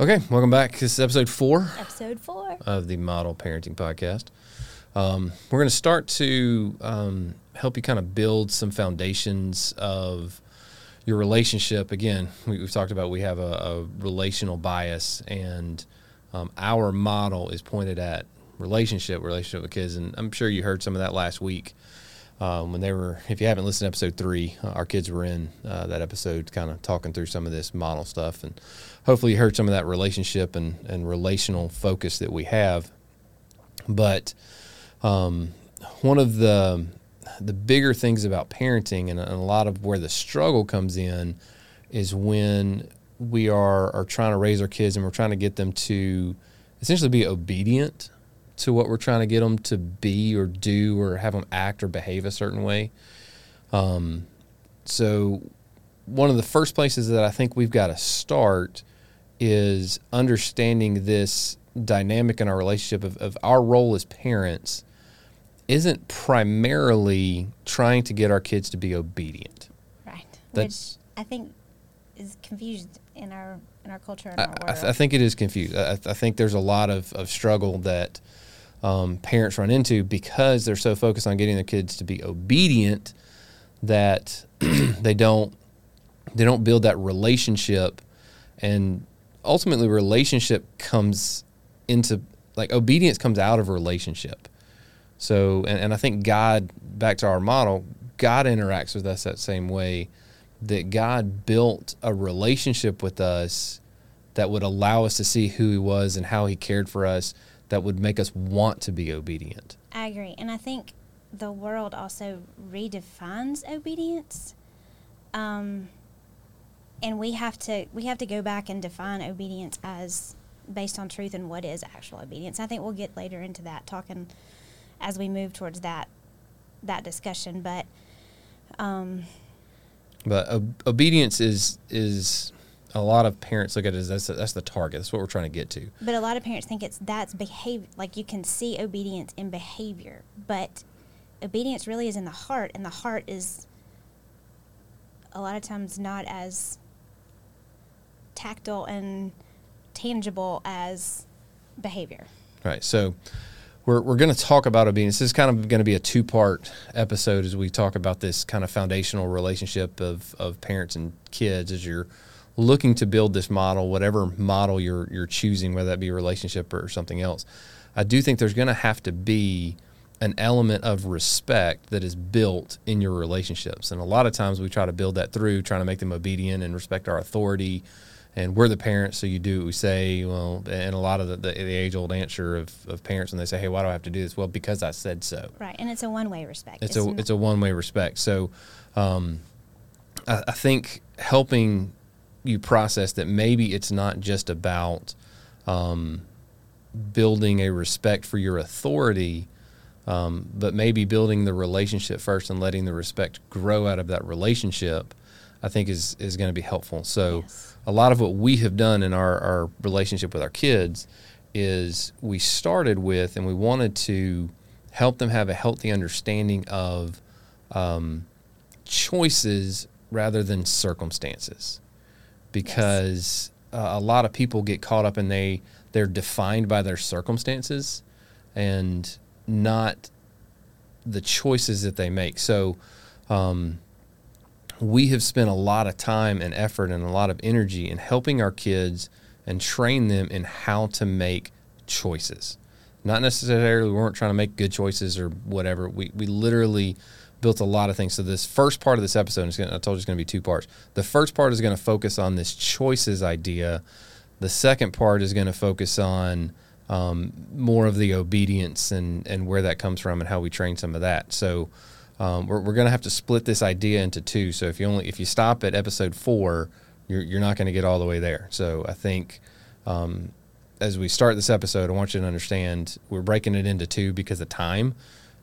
Okay, welcome back. This is episode four Episode four. of the Model Parenting Podcast. Um, we're going to start to um, help you kind of build some foundations of your relationship. Again, we, we've talked about we have a, a relational bias, and um, our model is pointed at relationship, relationship with kids. And I'm sure you heard some of that last week um, when they were. If you haven't listened to episode three, uh, our kids were in uh, that episode, kind of talking through some of this model stuff, and hopefully you heard some of that relationship and, and relational focus that we have. But um, one of the the bigger things about parenting and, and a lot of where the struggle comes in is when we are are trying to raise our kids and we're trying to get them to essentially be obedient to what we're trying to get them to be or do or have them act or behave a certain way. Um, so one of the first places that I think we've got to start is understanding this dynamic in our relationship of, of our role as parents isn't primarily trying to get our kids to be obedient. Right. That- Which I think is confused in our in our culture and I, our I, world. th- I think it is confused. I, I think there's a lot of, of struggle that um, parents run into because they're so focused on getting their kids to be obedient that they don't they don't build that relationship and ultimately relationship comes into like obedience comes out of a relationship so and, and i think god back to our model god interacts with us that same way that god built a relationship with us that would allow us to see who he was and how he cared for us that would make us want to be obedient I agree, and I think the world also redefines obedience. Um, and we have to we have to go back and define obedience as based on truth and what is actual obedience. I think we'll get later into that talking as we move towards that that discussion. But um, But ob- obedience is is a lot of parents look at it as that's, that's the target. That's what we're trying to get to. But a lot of parents think it's that's behavior. Like you can see obedience in behavior, but obedience really is in the heart, and the heart is a lot of times not as tactile and tangible as behavior. Right. So we're we're going to talk about obedience. This is kind of going to be a two part episode as we talk about this kind of foundational relationship of of parents and kids as you're looking to build this model, whatever model you're you're choosing, whether that be a relationship or something else. I do think there's going to have to be an element of respect that is built in your relationships. And a lot of times we try to build that through trying to make them obedient and respect our authority. And we're the parents, so you do what we say. Well, and a lot of the, the, the age old answer of, of parents when they say, hey, why do I have to do this? Well, because I said so. Right, and it's a one way respect. It's, a not- it's a one way respect. So, um, I, I think helping you process that maybe it's not just about um, building a respect for your authority, um, but maybe building the relationship first and letting the respect grow out of that relationship. I think is is going to be helpful. So, Yes. A lot of what we have done in our, our relationship with our kids is we started with and we wanted to help them have a healthy understanding of um, choices rather than circumstances. Because uh, a lot of people get caught up and they they're defined by their circumstances and not the choices that they make. So um, we have spent a lot of time and effort and a lot of energy in helping our kids and train them in how to make choices. Not necessarily we weren't trying to make good choices or whatever. We we literally built a lot of things. So this first part of this episode is going I told you it's going to be two parts. The first part is going to focus on this choices idea. The second part is going to focus on um, more of the obedience and and where that comes from and how we train some of that. So um, we're, we're going to have to split this idea into two. So if you only if you stop at episode four, you're you're not going to get all the way there. So I think um, as we start this episode, I want you to understand we're breaking it into two because of time.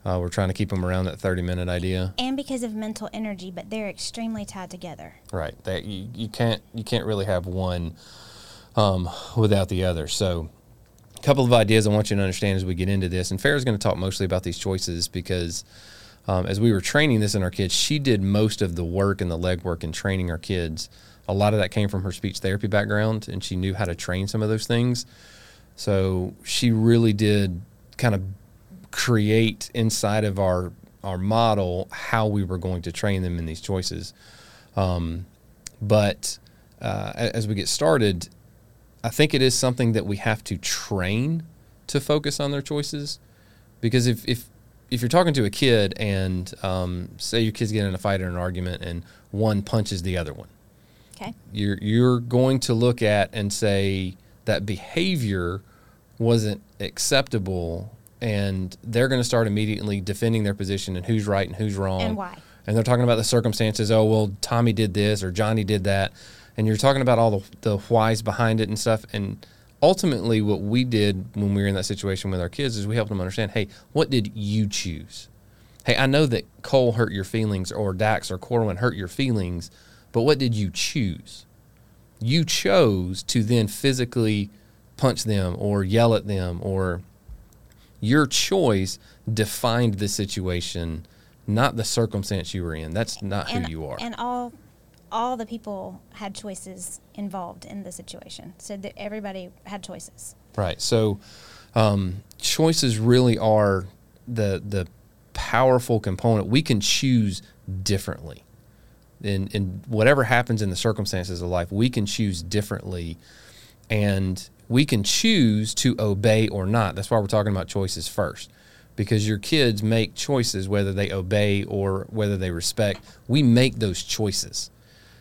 Uh, we're trying to keep them around that 30 minute idea. and because of mental energy, but they're extremely tied together. Right. That you, you can't you can't really have one um, without the other. So a couple of ideas I want you to understand as we get into this. And Farrah's going to talk mostly about these choices because um, as we were training this in our kids, she did most of the work and the legwork in training our kids a lot of that came from her speech therapy background, and she knew how to train some of those things. So she really did kind of create inside of our our model how we were going to train them in these choices. Um, but uh, as we get started, I think it is something that we have to train to focus on their choices, because if if if you're talking to a kid and um, say your kid's getting in a fight or an argument and one punches the other one, Okay. you're you're going to look at and say that behavior wasn't acceptable and they're going to start immediately defending their position and who's right and who's wrong And why. and they're talking about the circumstances oh well tommy did this or johnny did that and you're talking about all the, the whys behind it and stuff and ultimately what we did when we were in that situation with our kids is we helped them understand hey what did you choose? Hey i know that cole hurt your feelings or dax or corwin hurt your feelings but what did you choose? You chose to then physically punch them or yell at them or your choice defined the situation not the circumstance you were in. That's not and, who you are. And all all the people had choices involved in the situation. So that everybody had choices. right. So um, choices really are the the powerful component. We can choose differently. In in whatever happens in the circumstances of life we can choose differently. And we can choose to obey or not. That's why we're talking about choices first. Because your kids make choices whether they obey or whether they respect. We make those choices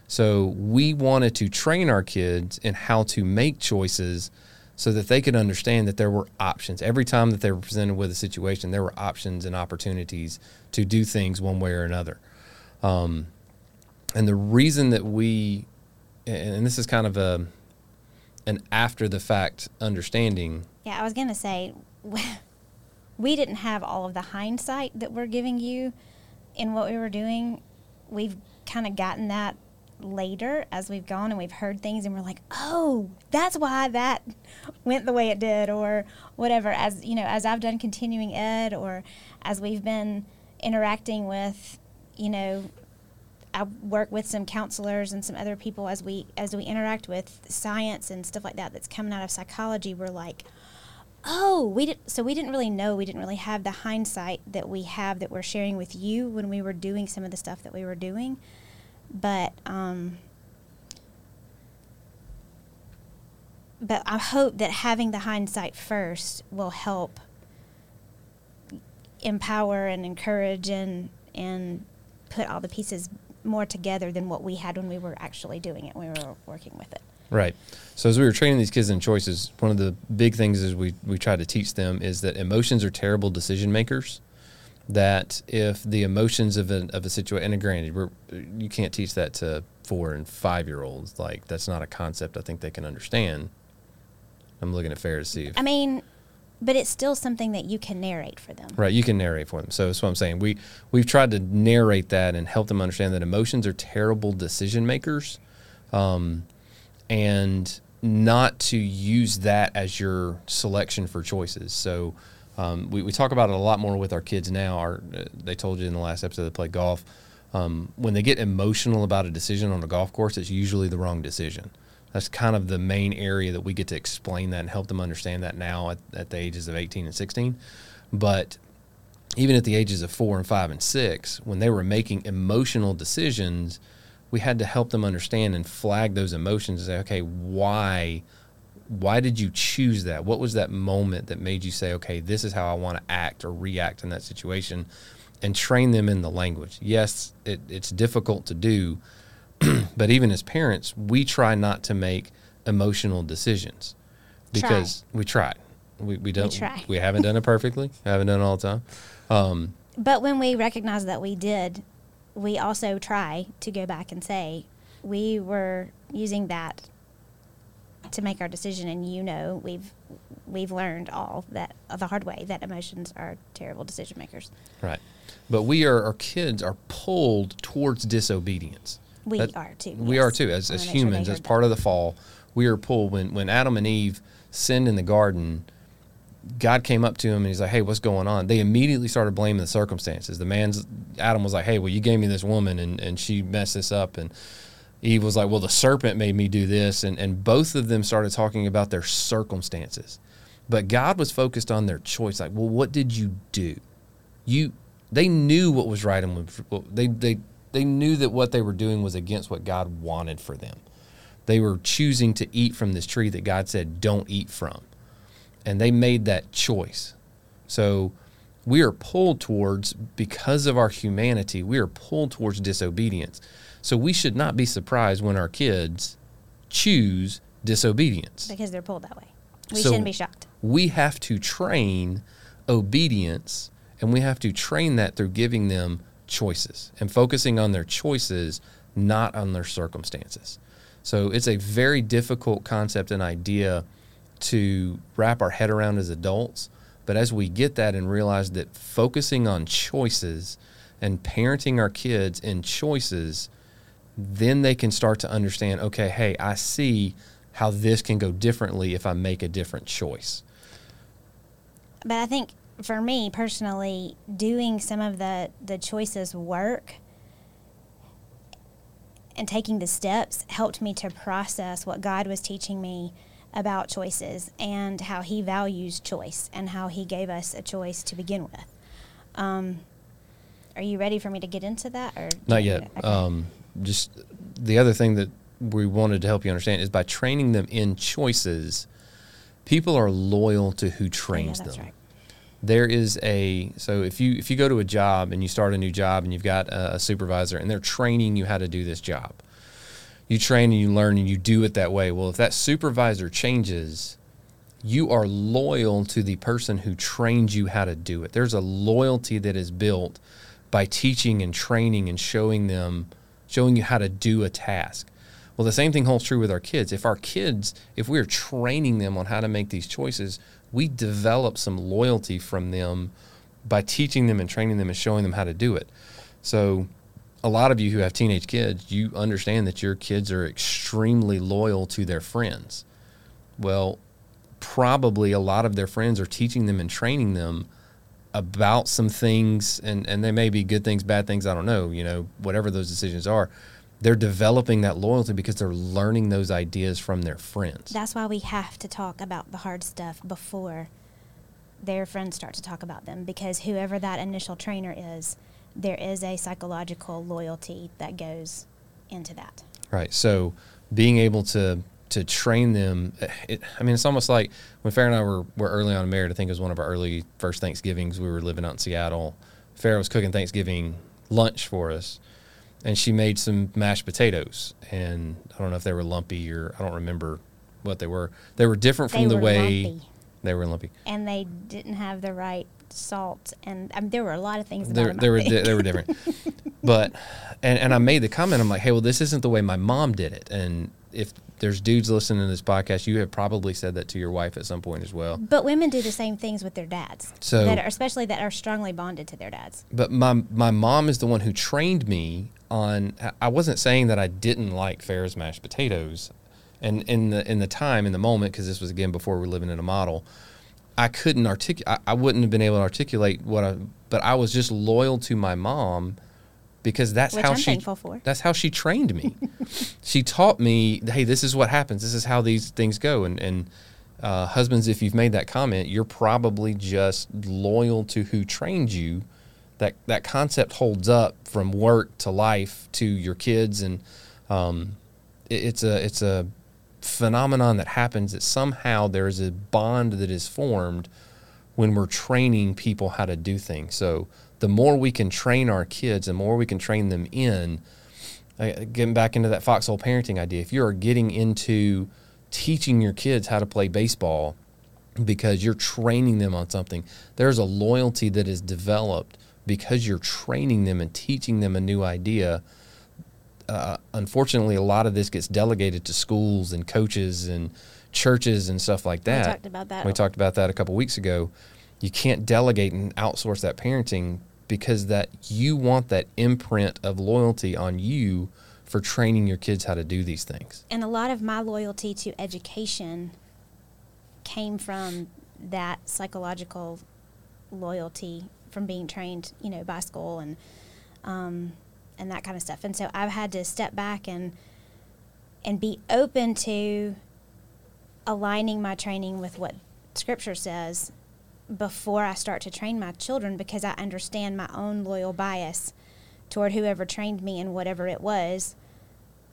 so we wanted to train our kids in how to make choices so that they could understand that there were options. Every time that they were presented with a situation, there were options and opportunities to do things one way or another. Um, and the reason that we, and this is kind of a, an after the fact understanding. Yeah, I was going to say we didn't have all of the hindsight that we're giving you in what we were doing. We've kind of gotten that later as we've gone and we've heard things and we're like, "Oh, that's why that went the way it did," or whatever. As you know, as I've done continuing ed, or as we've been interacting with, you know, I work with some counselors and some other people as we as we interact with science and stuff like that that's coming out of psychology. We're like, oh, we did. So we didn't really know. We didn't really have the hindsight that we have that we're sharing with you when we were doing some of the stuff that we were doing. But um, but I hope that having the hindsight first will help empower and encourage and and put all the pieces more together than what we had when we were actually doing it when we were working with it. Right. So as we were training these kids in choices, one of the big things is we we try to teach them is that emotions are terrible decision makers. That if the emotions of a of a situation, and granted, we're, you can't teach that to four and five year olds. Like that's not a concept I think they can understand. I'm looking at Farrah to see if I mean, but it's still something that you can narrate for them. Right, you can narrate for them. So that's what I'm saying. We we've tried to narrate that and help them understand that emotions are terrible decision makers, um, and not to use that as your selection for choices. So um, we, we talk about it a lot more with our kids now. Our, they told you in the last episode they play golf. Um, when they get emotional about a decision on a golf course, it's usually the wrong decision. That's kind of the main area that we get to explain that and help them understand that now at, at the ages of 18 and 16. But even at the ages of four and five and six, when they were making emotional decisions, we had to help them understand and flag those emotions and say, okay, why why did you choose that? What was that moment that made you say, okay, this is how I want to act or react in that situation? And train them in the language. Yes, it, it's difficult to do, but even as parents, we try not to make emotional decisions because we try. We, we don't. try. We haven't done it perfectly. haven't done it all the time. Um, But when we recognize that we did, we also try to go back and say we were using that to make our decision, and you know we've we've learned all that the hard way that emotions are terrible decision makers. Right. But we are our kids are pulled towards disobedience. We That- are too. We yes. are too. As, as wanna sure humans, as part of the fall, we are pulled when when Adam and Eve sinned in the garden, God came up to him and he's like, Hey, what's going on? They immediately started blaming the circumstances. The man's Adam was like, Hey, well you gave me this woman and, and she messed this up and Eve was like, Well, the serpent made me do this. And, and both of them started talking about their circumstances. But God was focused on their choice. Like, well, what did you do? You, they knew what was right and what, they, they, they knew that what they were doing was against what God wanted for them. They were choosing to eat from this tree that God said, don't eat from. And they made that choice. So we are pulled towards, because of our humanity, we are pulled towards disobedience. So we should not be surprised when our kids choose disobedience. Because they're pulled that way. We So- shouldn't be shocked. We have to train obedience, and we have to train that through giving them choices and focusing on their choices, not on their circumstances. So it's a very difficult concept and idea to wrap our head around as adults. But as we get that and realize that focusing on choices and parenting our kids in choices, then they can start to understand okay, hey, I see how this can go differently if I make a different choice. But I think for me personally, doing some of the, the choices work and taking the steps helped me to process what God was teaching me about choices and how He values choice and how He gave us a choice to begin with. Um, are you ready for me to get into that, or Not yet. Okay. Um, just the other thing that we wanted to help you understand is by training them in choices, people are loyal to who yeah, trains that's them. right. There is a so if you if you go to a job and you start a new job and you've got a, a supervisor and they're training you how to do this job, you train and you learn and you do it that way. Well, if that supervisor changes, you are loyal to the person who trained you how to do it. There's a loyalty that is built by teaching and training and showing them, showing you how to do a task. Well, the same thing holds true with our kids. If our kids, if we're training them on how to make these choices, we develop some loyalty from them by teaching them and training them and showing them how to do it. So, a lot of you who have teenage kids, you understand that your kids are extremely loyal to their friends. Well, probably a lot of their friends are teaching them and training them about some things and, and they may be good things, bad things, I don't know, you know, whatever those decisions are. They're developing that loyalty because they're learning those ideas from their friends. That's why we have to talk about the hard stuff before their friends start to talk about them because whoever that initial trainer is, there is a psychological loyalty that goes into that. Right. So being able to to train them, it, I mean, it's almost like when Farrah and I were, were early on in married. I think it was one of our early first Thanksgivings. We were living out in Seattle. Farrah was cooking Thanksgiving lunch for us, and she made some mashed potatoes. And I don't know if they were lumpy or I don't remember what they were. They were different from They the way lumpy. they were lumpy. And they didn't have the right salt, and I mean, there were a lot of things They, them. were di- they were different, but and and I made the comment. I'm like, hey, well, this isn't the way my mom did it. And if there's dudes listening to this podcast, you have probably said that to your wife at some point as well. But women do the same things with their dads, So- that are, especially that are strongly bonded to their dads. But my my mom is the one who trained me on. I wasn't saying that I didn't like Farrah's mashed potatoes, and in the in the time in the moment because this was again before we were living in a model. I couldn't articulate. I, I wouldn't have been able to articulate what I. But I was just loyal to my mom because that's Which how I'm she. thankful for. That's how she trained me. she taught me, hey, this is what happens. This is how these things go. And and uh, husbands, if you've made that comment, you're probably just loyal to who trained you. That that concept holds up from work to life to your kids, and um, it, it's a it's a phenomenon that happens that somehow there is a bond that is formed when we're training people how to do things. So the more we can train our kids, the more we can train them in. uh, Getting back into that foxhole parenting idea, if you are getting into teaching your kids how to play baseball because you're training them on something, there's a loyalty that is developed because you're training them and teaching them a new idea. Uh, unfortunately, a lot of this gets delegated to schools and coaches and churches and stuff like that. We talked about that. We talked about that a couple weeks ago. You can't delegate and outsource that parenting because that you want that imprint of loyalty on you for training your kids how to do these things. and a lot of my loyalty to education came from that psychological loyalty from being trained, you know, by school and um, and that kind of stuff. And so I've had to step back and and be open to aligning my training with what scripture says before I start to train my children because I understand my own loyal bias toward whoever trained me and whatever it was.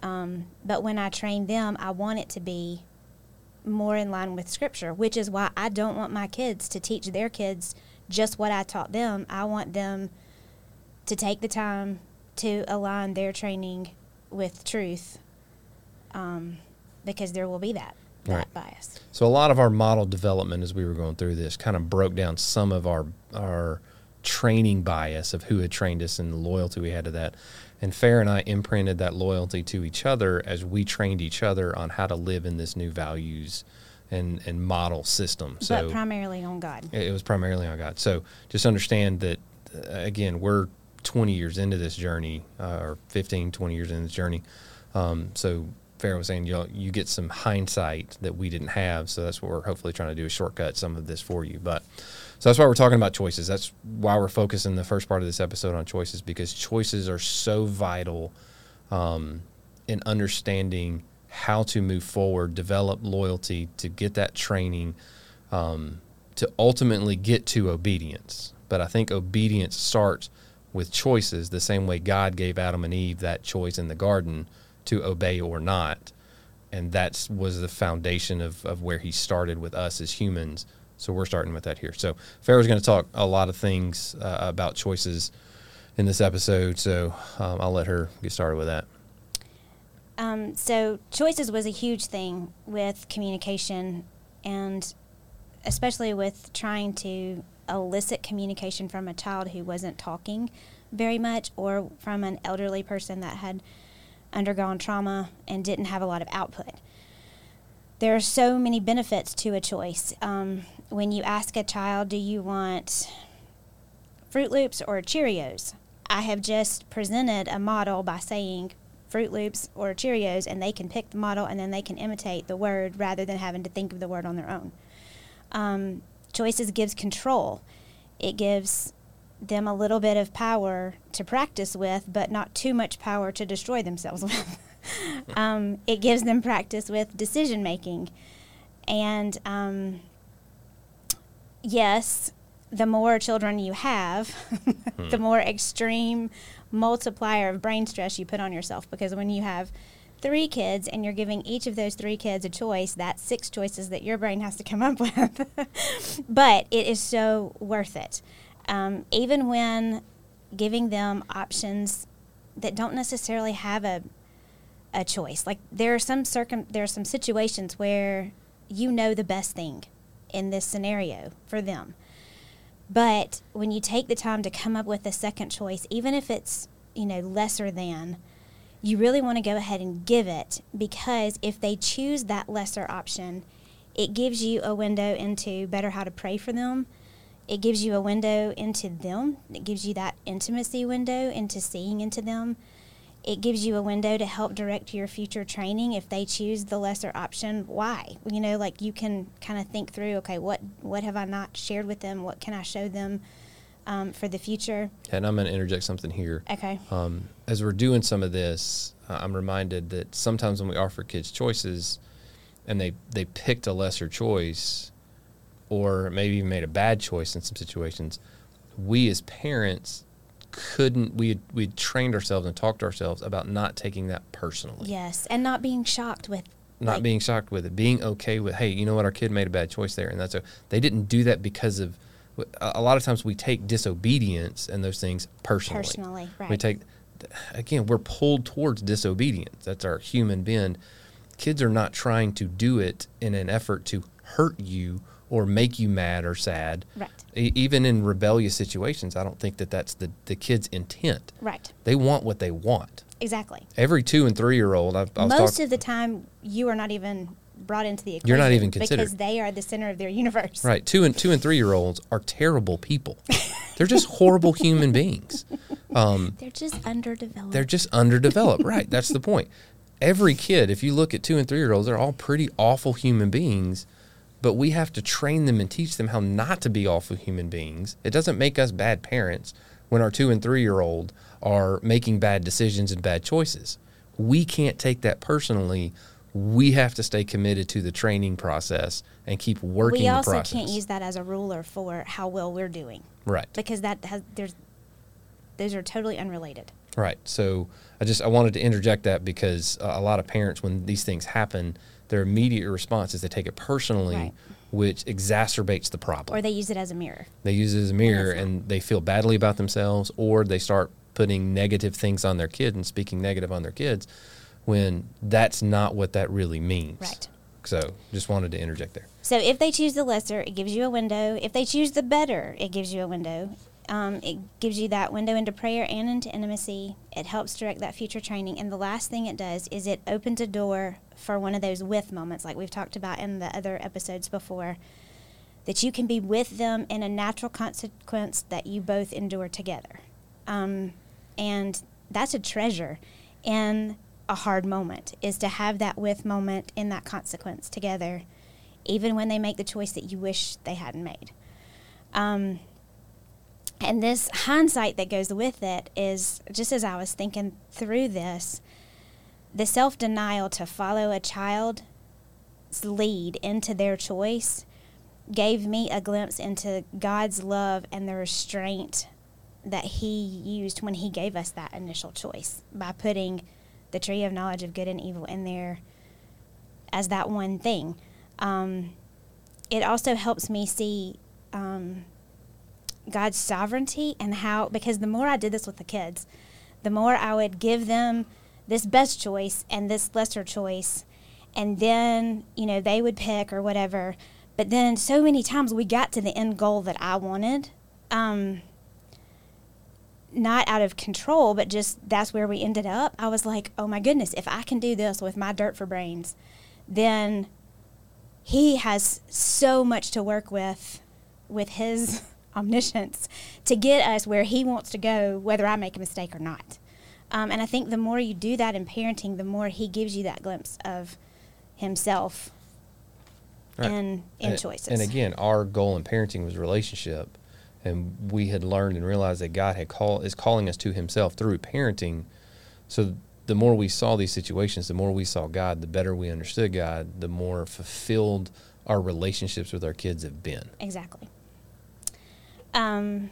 Um, but when I train them, I want it to be more in line with scripture, which is why I don't want my kids to teach their kids just what I taught them. I want them to take the time to align their training with truth um, because there will be that, that Right. bias. So a lot of our model development as we were going through this kind of broke down some of our our training bias of who had trained us and the loyalty we had to that. And Farrah and I imprinted that loyalty to each other as we trained each other on how to live in this new values and, and model system. So but primarily on God. it it was primarily on God. So just understand that, uh, again, we're 20 years into this journey, uh, or 15, 20 years into this journey. Um, so Farrah was saying you you get some hindsight that we didn't have. So that's what we're hopefully trying to do is shortcut some of this for you. But so that's why we're talking about choices. That's why we're focusing the first part of this episode on choices because choices are so vital um, in understanding how to move forward, develop loyalty, to get that training, um, to ultimately get to obedience. But I think obedience starts with choices, the same way God gave Adam and Eve that choice in the garden to obey or not. And that was the foundation of, of where he started with us as humans. So we're starting with that here. So Farrah's going to talk a lot of things uh, about choices in this episode. So um, I'll let her get started with that. Um, so choices was a huge thing with communication, and especially with trying to elicit communication from a child who wasn't talking very much, or from an elderly person that had undergone trauma and didn't have a lot of output. There are so many benefits to a choice. Um, when you ask a child, "Do you want Froot Loops or Cheerios?" I have just presented a model by saying Froot Loops or Cheerios, and they can pick the model and then they can imitate the word rather than having to think of the word on their own. Um, choices gives control. It gives them a little bit of power to practice with, but not too much power to destroy themselves with. um, it gives them practice with decision making. And um, yes, the more children you have, the more extreme multiplier of brain stress you put on yourself. Because when you have three kids and you're giving each of those three kids a choice, that's six choices that your brain has to come up with. but it is so worth it. Um, even when giving them options that don't necessarily have a a choice. Like there are some circum there are some situations where you know the best thing in this scenario for them. But when you take the time to come up with a second choice, even if it's, you know, lesser than, you really want to go ahead and give it because if they choose that lesser option, it gives you a window into better how to pray for them. It gives you a window into them. It gives you that intimacy window into seeing into them. It gives you a window to help direct your future training if they choose the lesser option. Why? You know, like you can kind of think through. Okay, what what have I not shared with them? What can I show them um, for the future? And I'm going to interject something here. Okay. Um, as we're doing some of this, uh, I'm reminded that sometimes when we offer kids choices, and they they picked a lesser choice, or maybe even made a bad choice in some situations, we as parents couldn't we had, we'd trained ourselves and talked to ourselves about not taking that personally. Yes, and not being shocked with not like, being shocked with it being okay with hey you know what our kid made a bad choice there and that's a, they didn't do that because of a a lot of times we take disobedience and those things personally. Personally, right? we take again we're pulled towards disobedience that's our human bend kids are not trying to do it in an effort to hurt you or make you mad or sad right, E- even in rebellious situations i don't think that that's the, the kid's intent right, they want what they want exactly. every two and three year old I've, I was Most talk- of the time, you are not even brought into the equation. You're not even considered. because they are the center of their universe. Right. Two and two and three year olds are terrible people. They're just horrible human beings. Um, They're just underdeveloped. they're just underdeveloped. Right. That's the point. Every kid, if you look at two and three year olds, they're all pretty awful human beings. But we have to train them and teach them how not to be awful human beings. It doesn't make us bad parents when our two and three year old are making bad decisions and bad choices. we can't take that personally. We have to stay committed to the training process and keep working we the also process. can't use that as a ruler for how well we're doing right. because that has there's those are totally unrelated. Right. So I just I wanted to interject that because uh, a lot of parents, when these things happen, their immediate response is they take it personally, Right. which exacerbates the problem. Or they use it as a mirror. they use it as a mirror, and they feel badly about themselves, or they start putting negative things on their kid and speaking negative on their kids, when that's not what that really means. Right. So just wanted to interject there. So if they choose the lesser, it gives you a window. If they choose the better, it gives you a window. Um, it gives you that window into prayer and into intimacy. It helps direct that future training. And the last thing it does is it opens a door for one of those with moments, like we've talked about in the other episodes before, that you can be with them in a natural consequence that you both endure together. Um, and that's a treasure in a hard moment, is to have that with moment in that consequence together even when they make the choice that you wish they hadn't made. Um, and this hindsight that goes with it is just as I was thinking through this, the self denial to follow a child's lead into their choice gave me a glimpse into God's love and the restraint that He used when He gave us that initial choice by putting the tree of knowledge of good and evil in there as that one thing. Um, it also helps me see um, God's sovereignty and how, because the more I did this with the kids, the more I would give them this best choice and this lesser choice, and then, you know, they would pick or whatever. But then so many times we got to the end goal that I wanted. Um, not out of control, but just that's where we ended up. I was like, oh my goodness, if I can do this with my dirt for brains, then he has so much to work with with his omniscience to get us where he wants to go, whether I make a mistake or not. Um, and I think the more you do that in parenting, the more he gives you that glimpse of himself Right. in in and, choices. And again, our goal in parenting was relationship, and we had learned and realized that God had call is calling us to Himself through parenting. So the more we saw these situations, the more we saw God, the better we understood God, the more fulfilled our relationships with our kids have been. Exactly. Um,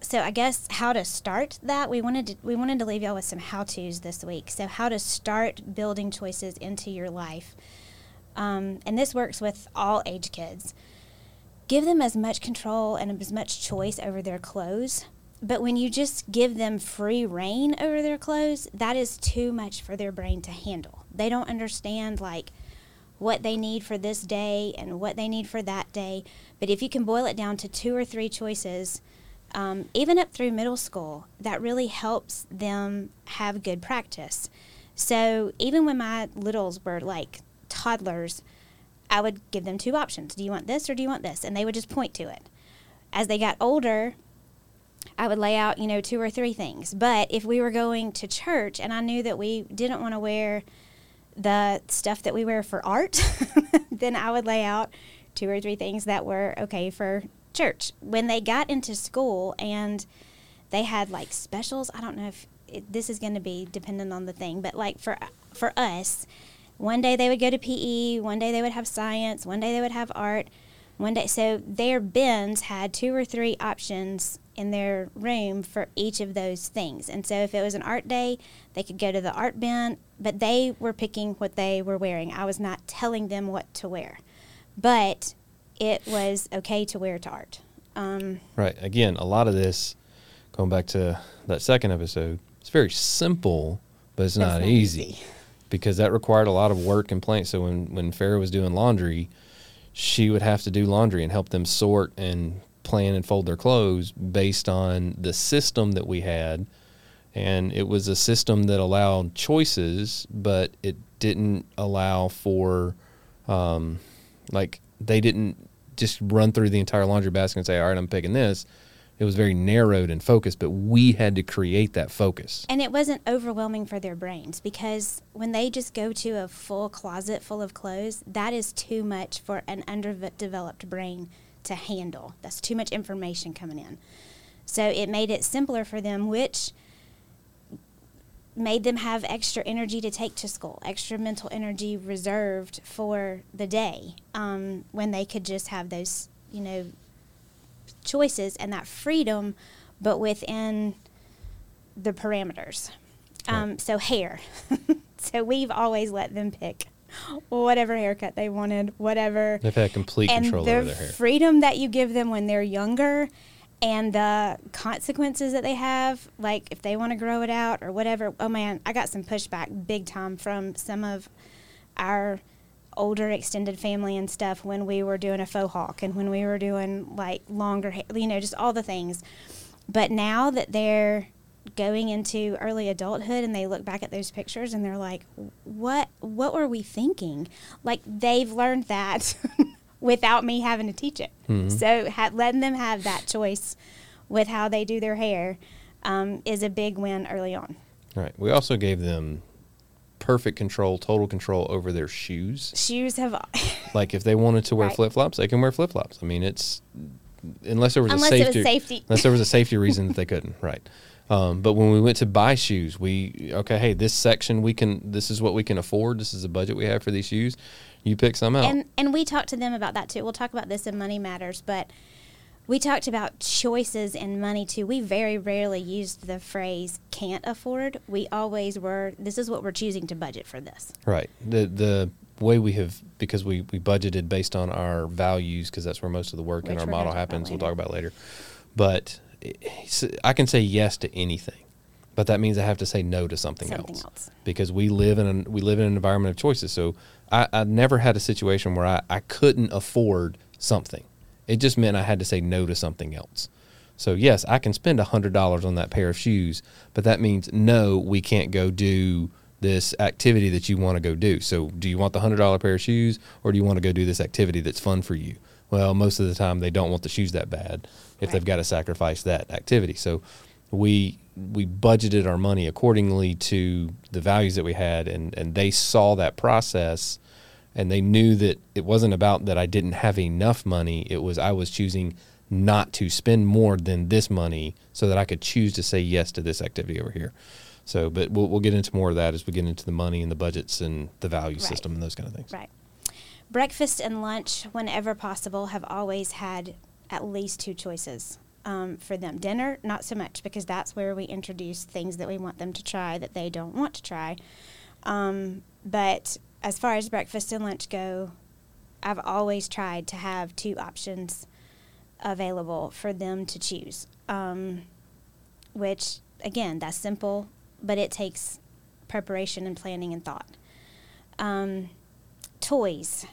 so I guess how to start that we wanted to we wanted to leave y'all with some how tos this week. So how to start building choices into your life, um, and this works with all age kids. Give them as much control and as much choice over their clothes. But when you just give them free reign over their clothes, that is too much for their brain to handle. They don't understand like what they need for this day and what they need for that day. But if you can boil it down to two or three choices, um, even up through middle school, that really helps them have good practice. So even when my littles were like toddlers, I would give them two options. Do you want this or do you want this? And they would just point to it. As they got older, I would lay out, you know, two or three things. But if we were going to church and I knew that we didn't want to wear the stuff that we wear for art, then I would lay out two or three things that were okay for church. When they got into school and they had like specials, I don't know if it, this is going to be dependent on the thing, but like for for us, one day they would go to PE, one day they would have science, one day they would have art, one day. So their bins had two or three options in their room for each of those things. And so if it was an art day, they could go to the art bin, but they were picking what they were wearing. I was not telling them what to wear, but it was okay to wear to art. Um, Right. Again, a lot of this, going back to that second episode, it's very simple, but it's not, not easy, easy. because that required a lot of work and planning. So when when Farrah was doing laundry, she would have to do laundry and help them sort and plan and fold their clothes based on the system that we had. And it was a system that allowed choices, but it didn't allow for, um, like, they didn't just run through the entire laundry basket and say, all right, I'm picking this. It was very narrowed and focused, but we had to create that focus. And it wasn't overwhelming for their brains because when they just go to a full closet full of clothes, that is too much for an underdeveloped brain to handle. That's too much information coming in. So it made it simpler for them, which made them have extra energy to take to school, extra mental energy reserved for the day um, when they could just have those, you know, choices and that freedom, but within the parameters. Um, Right. So, hair. so, we've always let them pick whatever haircut they wanted, whatever They've had complete and control over their hair. freedom that you give them when they're younger and the consequences that they have like if they want to grow it out or whatever oh man i got some pushback big time from some of our older extended family and stuff when we were doing a faux hawk and when we were doing like longer hair you know just all the things but now that they're going into early adulthood and they look back at those pictures and they're like what what were we thinking like they've learned that without me having to teach it Mhm. so ha- letting them have that choice with how they do their hair um, is a big win early on Right. We also gave them perfect control, total control over their shoes. shoes have Like if they wanted to wear Right. flip flops, they can wear flip flops. I mean, it's unless there was Unless a it was safety, safety. unless there was a safety reason that they couldn't. Right. Um, but when we went to buy shoes, we okay, hey, this section we can. This is what we can afford. This is the budget we have for these shoes. You pick some out. and and we talked to them about that too. We'll talk about this in Money Matters, but we talked about choices and money too. We very rarely used the phrase "can't afford." We always were. This is what we're choosing to budget for this. Right. The the way we have because we we budgeted based on our values because that's where most of the work in our model happens. We'll talk about later. But I can say yes to anything, but that means I have to say no to something, Something else. else. because we live in an, we live in an environment of choices. So I, I never had a situation where I, I couldn't afford something. It just meant I had to say no to something else. So yes, I can spend hundred dollars on that pair of shoes, but that means no, we can't go do this activity that you want to go do. So do you want the hundred dollar pair of shoes, or do you want to go do this activity that's fun for you? Well, most of the time they don't want the shoes that bad if they've got to sacrifice that activity. So we we budgeted our money accordingly to the values that we had, and and they saw that process and they knew that it wasn't about that I didn't have enough money. It was I was choosing not to spend more than this money so that I could choose to say yes to this activity over here. So, but we'll, we'll get into more of that as we get into the money and the budgets and the value Right. system and those kind of things. Right. Breakfast and lunch, whenever possible, have always had at least two choices um, for them. Dinner, not so much, because that's where we introduce things that we want them to try that they don't want to try. Um, but as far as breakfast and lunch go, I've always tried to have two options available for them to choose. Um, which, again, that's simple, but it takes preparation and planning and thought. Um, toys.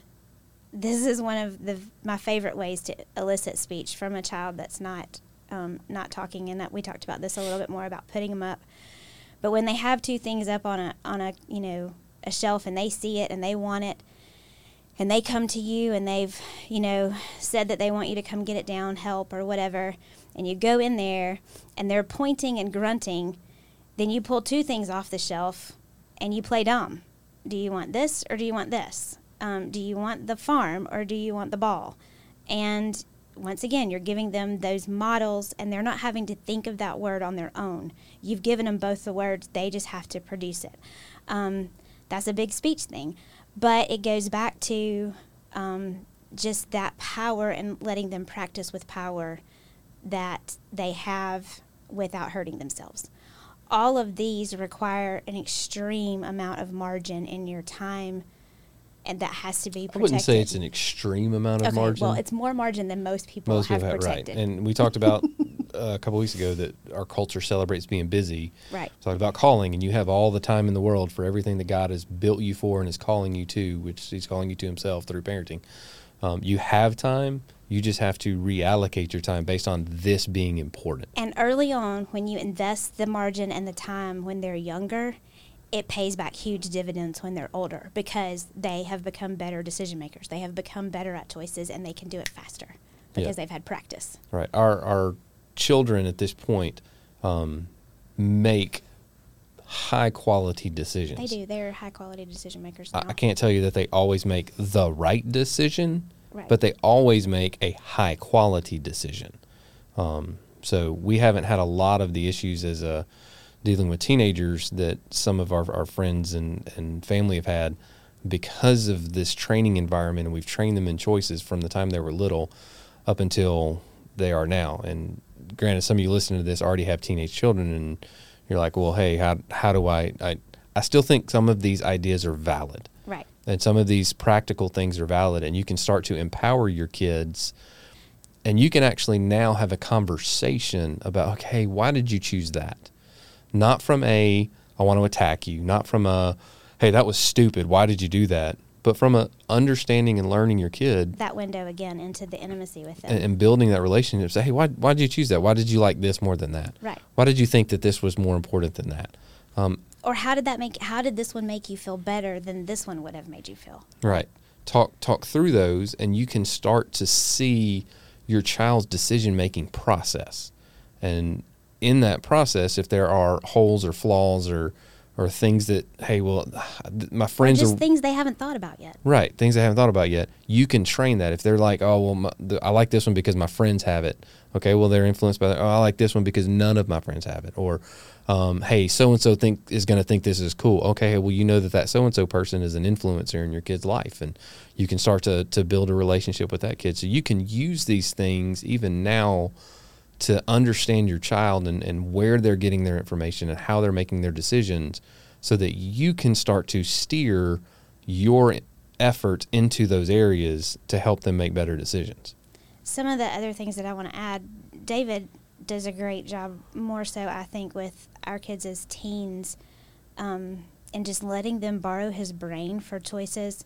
This is one of the my favorite ways to elicit speech from a child that's not um, not talking, and that we talked about this a little bit more about putting them up. But when they have two things up on a on a you know a shelf and they see it and they want it, and they come to you and they've you know said that they want you to come get it down, help or whatever, and you go in there and they're pointing and grunting, then you pull two things off the shelf and you play dumb. Do you want this or do you want this? Um, do you want the farm or do you want the ball? And once again, you're giving them those models and they're not having to think of that word on their own. You've given them both the words, they just have to produce it. Um, that's a big speech thing. But it goes back to um, just that power and letting them practice with power that they have without hurting themselves. All of these require an extreme amount of margin in your time, and that has to be I wouldn't say it's an extreme amount of okay, margin. well, it's more margin than most people Most have people have right, and we talked about uh, a couple weeks ago that our culture celebrates being busy. Right. Talked about calling, and you have all the time in the world for everything that God has built you for and is calling you to, which He's calling you to Himself through parenting. Um, you have time. You just have to reallocate your time based on this being important. And early on, when you invest the margin and the time when they're younger, it pays back huge dividends when they're older because they have become better decision makers. They have become better at choices and they can do it faster because they've had practice. Right. Our our children at this point um, make high quality decisions. They do. They're high quality decision makers I, now. I can't tell you that they always make the right decision, Right. but they always make a high quality decision. Um, so we haven't had a lot of the issues as a dealing with teenagers that some of our, our friends and, and family have had because of this training environment and we've trained them in choices from the time they were little up until they are now. And granted some of you listening to this already have teenage children and you're like well hey how, how do I, I i still think some of these ideas are valid. Right. and some of these practical things are valid and you can start to empower your kids and you can actually now have a conversation about okay why did you choose that not from a i want to attack you not from a hey that was stupid why did you do that but from a understanding and learning your kid That window again into the intimacy with them. and, and building that relationship say hey why, why did you choose that why did you like this more than that Right. why did you think that this was more important than that um, or how did that make how did this one make you feel better than this one would have made you feel? Right. Talk talk through those and you can start to see your child's decision making process. And in that process if there are holes or flaws or or things that hey well my friends just are things they haven't thought about yet. right things they haven't thought about yet. You can train that. If they're like oh well my, the, I like this one because my friends have it. Okay well they're influenced by that. Oh I like this one because none of my friends have it. Or um, hey so and so think is going to think this is cool. Okay well you know that that so and so person is an influencer in your kid's life and you can start to to build a relationship with that kid. So you can use these things even now to understand your child and, and where they're getting their information and how they're making their decisions so that you can start to steer your effort into those areas to help them make better decisions. Some of the other things that I want to add, David does a great job, more so I think, with our kids as teens, um, and just letting them borrow his brain for choices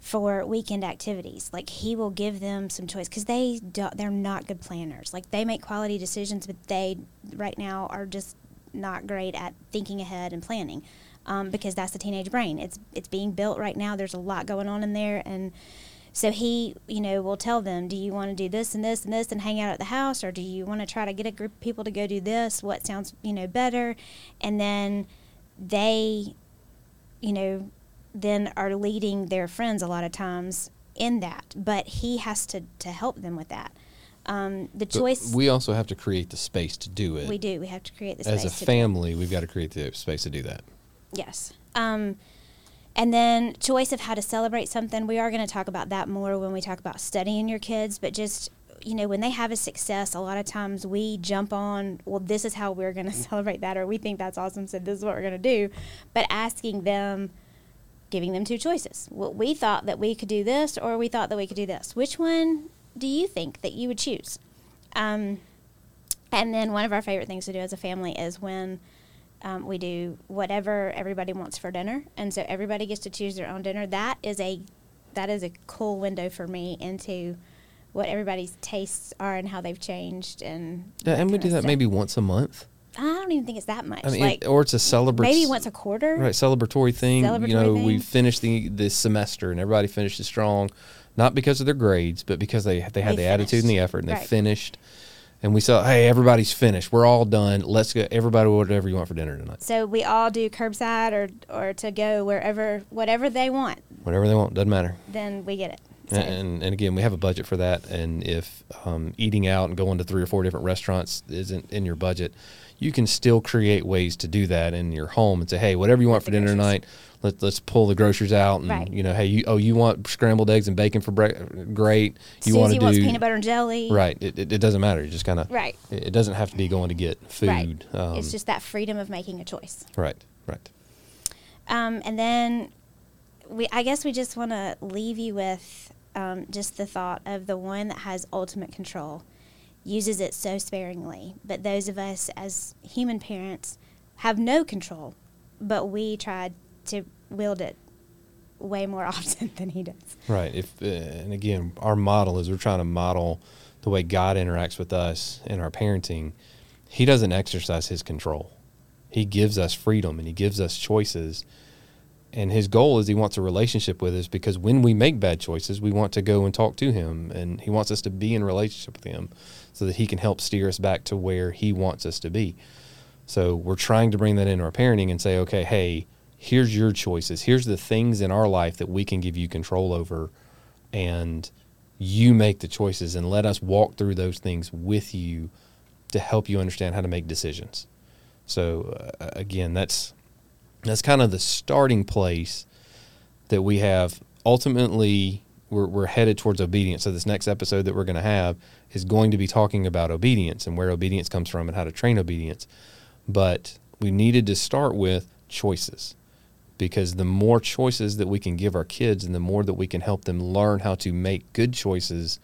for weekend activities. Like he will give them some choice because they do, they're not good planners. Like they make quality decisions, but they right now are just not great at thinking ahead and planning. Um, because that's the teenage brain. It's it's being built right now. There's a lot going on in there, and so he, you know, will tell them, do you want to do this and this and this and hang out at the house, or do you want to try to get a group of people to go do this? What sounds, you know, better? And then they, you know, then are leading their friends a lot of times in that. But he has to to help them with that. Um, the But choice we also have to create the space to do it. we do. We have to create the As space a do it. family, we've got to create the space to do that. Yes. Um, and then choice of how to celebrate something. We are going to talk about that more when we talk about studying your kids, but just you know when they have a success a lot of times we jump on well this is how we're going to celebrate that or we think that's awesome so this is what we're going to do but asking them giving them two choices well, we thought that we could do this or we thought that we could do this which one do you think that you would choose um, and then one of our favorite things to do as a family is when um, we do whatever everybody wants for dinner, and so everybody gets to choose their own dinner. That is a that is a cool window for me into what everybody's tastes are and how they've changed. And Yeah, and we do that stuff. maybe once a month. I don't even think it's that much. I mean, like it- or it's a celebratory. maybe once a quarter. Right, celebratory thing. Celebratory you know, we thing. finished the the semester and everybody finished it strong, not because of their grades, but because they they had They the attitude and the effort and they finished. And we saw, hey, everybody's finished. We're all done. Let's go. Everybody, whatever you want for dinner tonight. So we all do curbside or or to go wherever whatever they want. Whatever they want, doesn't matter. Then we get it. So, And, and again, we have a budget for that. And if um, eating out and going to three or four different restaurants isn't in your budget, you can still create ways to do that in your home and say, hey, whatever you want for dinner tonight, let, let's pull the groceries out. And, Right. you know, hey, you, oh, you want scrambled eggs and bacon for breakfast? Great. You want to wants do. peanut butter and jelly. Right. It, it, it doesn't matter. You just kind of. Right. It, it doesn't have to be going to get food. Right. Um, it's just that freedom of making a choice. Right. Right. Um, and then we, I guess we just want to leave you with um, just the thought of the one that has ultimate control uses it so sparingly, but those of us as human parents have no control, but we try to wield it way more often than he does. Right. If uh, and again, our model is we're trying to model the way God interacts with us in our parenting. He doesn't exercise his control. He gives us freedom and he gives us choices. And his goal is he wants a relationship with us because when we make bad choices, we want to go and talk to him and he wants us to be in relationship with him so that he can help steer us back to where he wants us to be. So we're trying to bring that into our parenting and say, okay, hey, here's your choices. Here's the things in our life that we can give you control over, and you make the choices and let us walk through those things with you to help you understand how to make decisions. So uh, again, that's that's kind of the starting place that we have. Ultimately, we're, we're headed towards obedience. So this next episode that we're going to have is going to be talking about obedience and where obedience comes from and how to train obedience. But we needed to start with choices because the more choices that we can give our kids and the more that we can help them learn how to make good choices,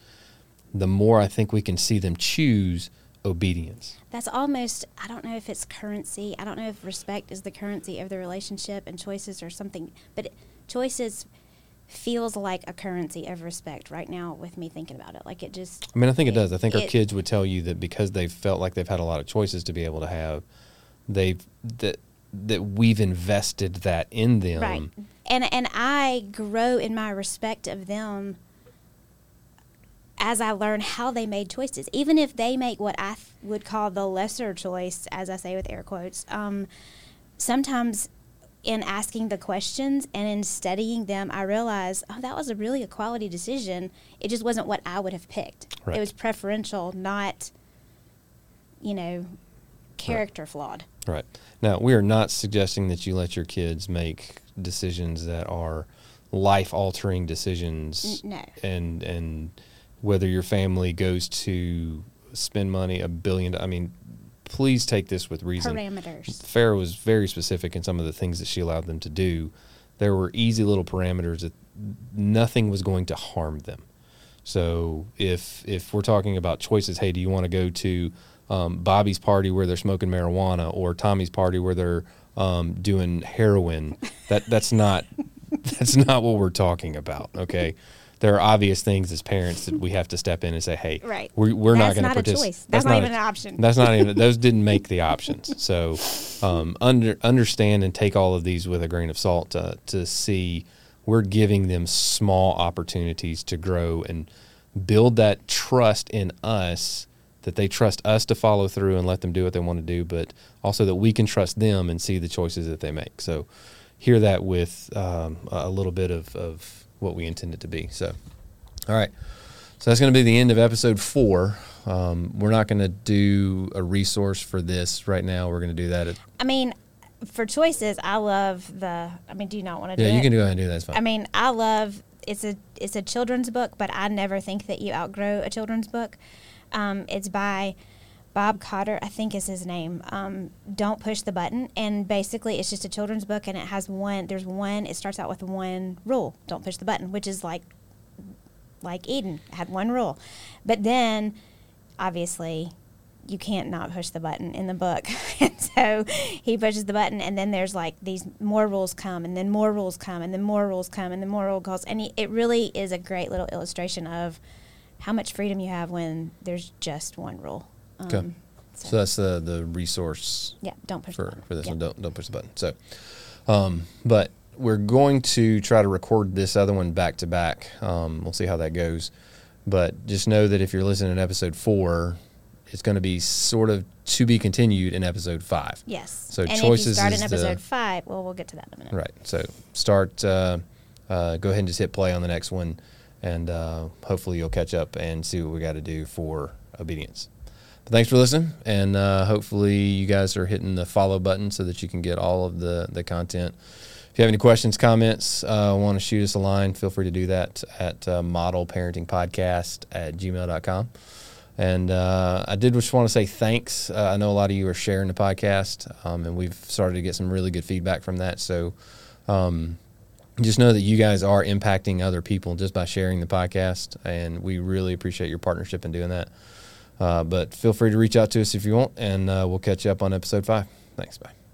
the more I think we can see them choose obedience. That's almost, I don't know if it's currency. I don't know if respect is the currency of the relationship and choices or something, but choices feels like a currency of respect right now with me thinking about it. Like it just. I mean, I think it, it does. I think it, our kids would tell you that because they've felt like they've had a lot of choices to be able to have, they've, that that we've invested that in them. Right. And and I grow in my respect of them as I learn how they made choices. Even if they make what I th- would call the lesser choice, as I say with air quotes, um, sometimes in asking the questions and in studying them, I realize, oh, that was a really a quality decision. It just wasn't what I would have picked. Right. It was preferential, not, you know, character right. flawed. Right. Now, we are not suggesting that you let your kids make decisions that are life altering decisions. N- no. And and whether your family goes to spend money a billion I mean, please take this with reason. Parameters. Farrah was very specific in some of the things that she allowed them to do. There were easy little parameters that nothing was going to harm them. So if if we're talking about choices, hey, do you want to go to um, Bobby's party where they're smoking marijuana or Tommy's party where they're um, doing heroin. That that's not that's not what we're talking about. Okay, there are obvious things as parents that we have to step in and say, hey, right, we, we're not going to participate. participate. That's, not, even an option. That's not even those didn't make the options. So um, under understand and take all of these with a grain of salt uh, to see we're giving them small opportunities to grow and build that trust in us that they trust us to follow through and let them do what they want to do, but also that we can trust them and see the choices that they make. So, hear that with um, a little bit of, of what we intend it to be. So, all right. So, that's going to be the end of episode four. Um, we're not going to do a resource for this right now. We're going to do that. At, I mean, for choices, I love the. I mean, do you not want to do yeah, it? you can go ahead and do that. I mean, I love it's a it's a children's book, but I never think that you outgrow a children's book. Um, it's by Bob Cotter, I think is his name. Um, Don't push the button, and basically it's just a children's book, and it has one. There's one. It starts out with one rule: don't push the button, which is like like Eden had one rule, but then obviously you can't not push the button in the book. and so he pushes the button, and then there's like these more rules come, and then more rules come, and then more rules come, and then more rules calls. And he, it really is a great little illustration of how much freedom you have when there's just one rule. Um, okay. So. so. that's the the resource. Yeah, don't push for for this yeah. one. Don't don't push the button. So, um, but we're going to try to record this other one back to back. Um, we'll see how that goes. But just know that if you're listening to episode four, it's going to be sort of to be continued in episode five. Yes. So and choices if you start in episode the, five, well, we'll get to that in a minute. Right. So start. Uh, uh, go ahead and just hit play on the next one, and uh, hopefully you'll catch up and see what we got to do for obedience. But thanks for listening, and uh, hopefully you guys are hitting the follow button so that you can get all of the the content. If you have any questions, comments, uh, want to shoot us a line, feel free to do that at uh, modelparentingpodcast at gmail.com. And uh, I did just want to say thanks. Uh, I know a lot of you are sharing the podcast, um, and we've started to get some really good feedback from that. So um, just know that you guys are impacting other people just by sharing the podcast, and we really appreciate your partnership in doing that. Uh, but feel free to reach out to us if you want, and uh, we'll catch you up on episode five. Thanks. Bye.